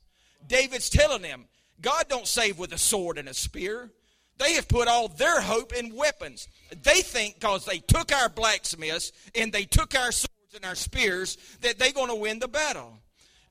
Speaker 2: David's telling them, God don't save with a sword and a spear. They have put all their hope in weapons. They think because they took our blacksmiths and they took our swords and our spears that they're going to win the battle.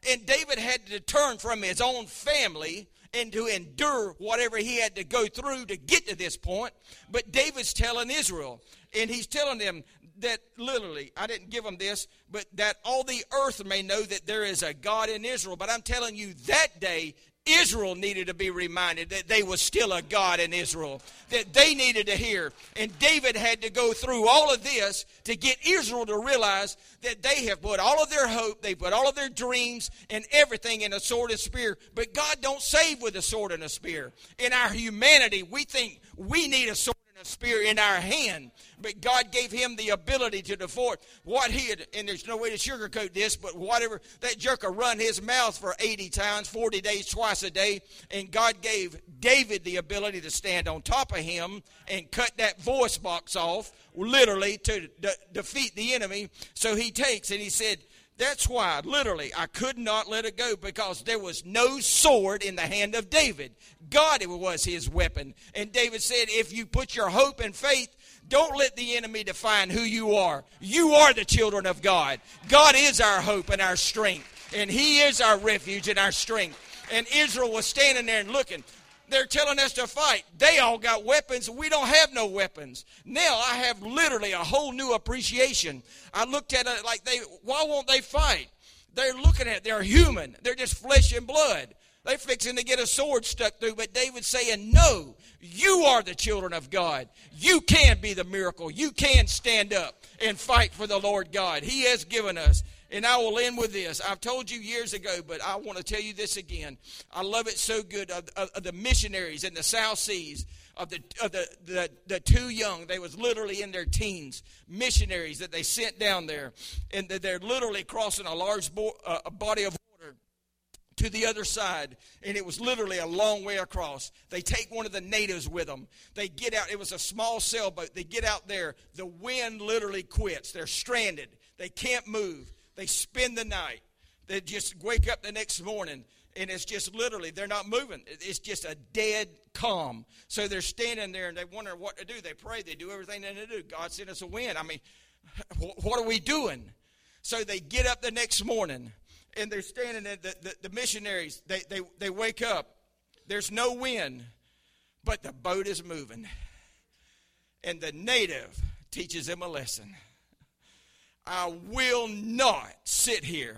Speaker 2: And David had to turn from his own family and to endure whatever he had to go through to get to this point. But David's telling Israel, and he's telling them that literally, I didn't give them this, but that all the earth may know that there is a God in Israel. But I'm telling you, that day Israel needed to be reminded that they was still a God in Israel, that they needed to hear. And David had to go through all of this to get Israel to realize that they have put all of their hope, they put all of their dreams and everything in a sword and spear. But God don't save with a sword and a spear. In our humanity, we think we need a sword spear in our hand. But God gave him the ability to defort what he had, and there's no way to sugarcoat this, but whatever, that jerker run his mouth for 80 times, 40 days, twice a day, and God gave David the ability to stand on top of him and cut that voice box off, literally, to de- defeat the enemy. So he takes, and he said, that's why, literally, I could not let it go because there was no sword in the hand of David. God was his weapon. And David said, If you put your hope and faith, don't let the enemy define who you are. You are the children of God. God is our hope and our strength. And he is our refuge and our strength. And Israel was standing there and looking they're telling us to fight. They all got weapons. We don't have no weapons. Now I have literally a whole new appreciation. I looked at it like they, why won't they fight? They're looking at, it. they're human. They're just flesh and blood. They're fixing to get a sword stuck through, but David's saying, no, you are the children of God. You can be the miracle. You can stand up and fight for the Lord God. He has given us and I will end with this. I've told you years ago, but I want to tell you this again. I love it so good of, of, of the missionaries in the South Seas of the of the, the the too young. They was literally in their teens. Missionaries that they sent down there, and they're literally crossing a large bo- uh, a body of water to the other side, and it was literally a long way across. They take one of the natives with them. They get out. It was a small sailboat. They get out there. The wind literally quits. They're stranded. They can't move. They spend the night. They just wake up the next morning and it's just literally they're not moving. It's just a dead calm. So they're standing there and they wonder what to do. They pray. They do everything they do. God sent us a wind. I mean, what are we doing? So they get up the next morning and they're standing there. The, the, the missionaries, they, they, they wake up. There's no wind, but the boat is moving. And the native teaches them a lesson. I will not sit here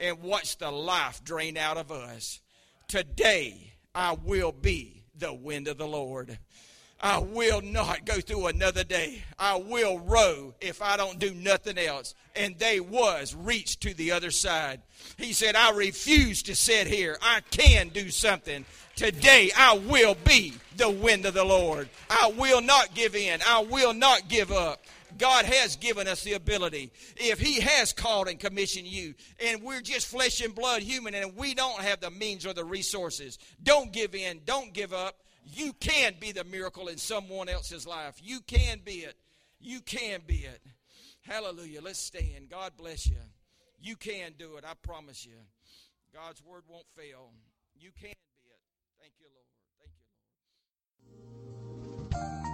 Speaker 2: and watch the life drain out of us. Today, I will be the wind of the Lord. I will not go through another day. I will row if I don't do nothing else. And they was reached to the other side. He said, I refuse to sit here. I can do something. Today I will be the wind of the Lord. I will not give in. I will not give up. God has given us the ability. If He has called and commissioned you, and we're just flesh and blood human, and we don't have the means or the resources, don't give in. Don't give up. You can be the miracle in someone else's life. You can be it. You can be it. Hallelujah. Let's stand. God bless you. You can do it. I promise you. God's word won't fail. You can be it. Thank you, Lord.
Speaker 1: Thank you, Lord.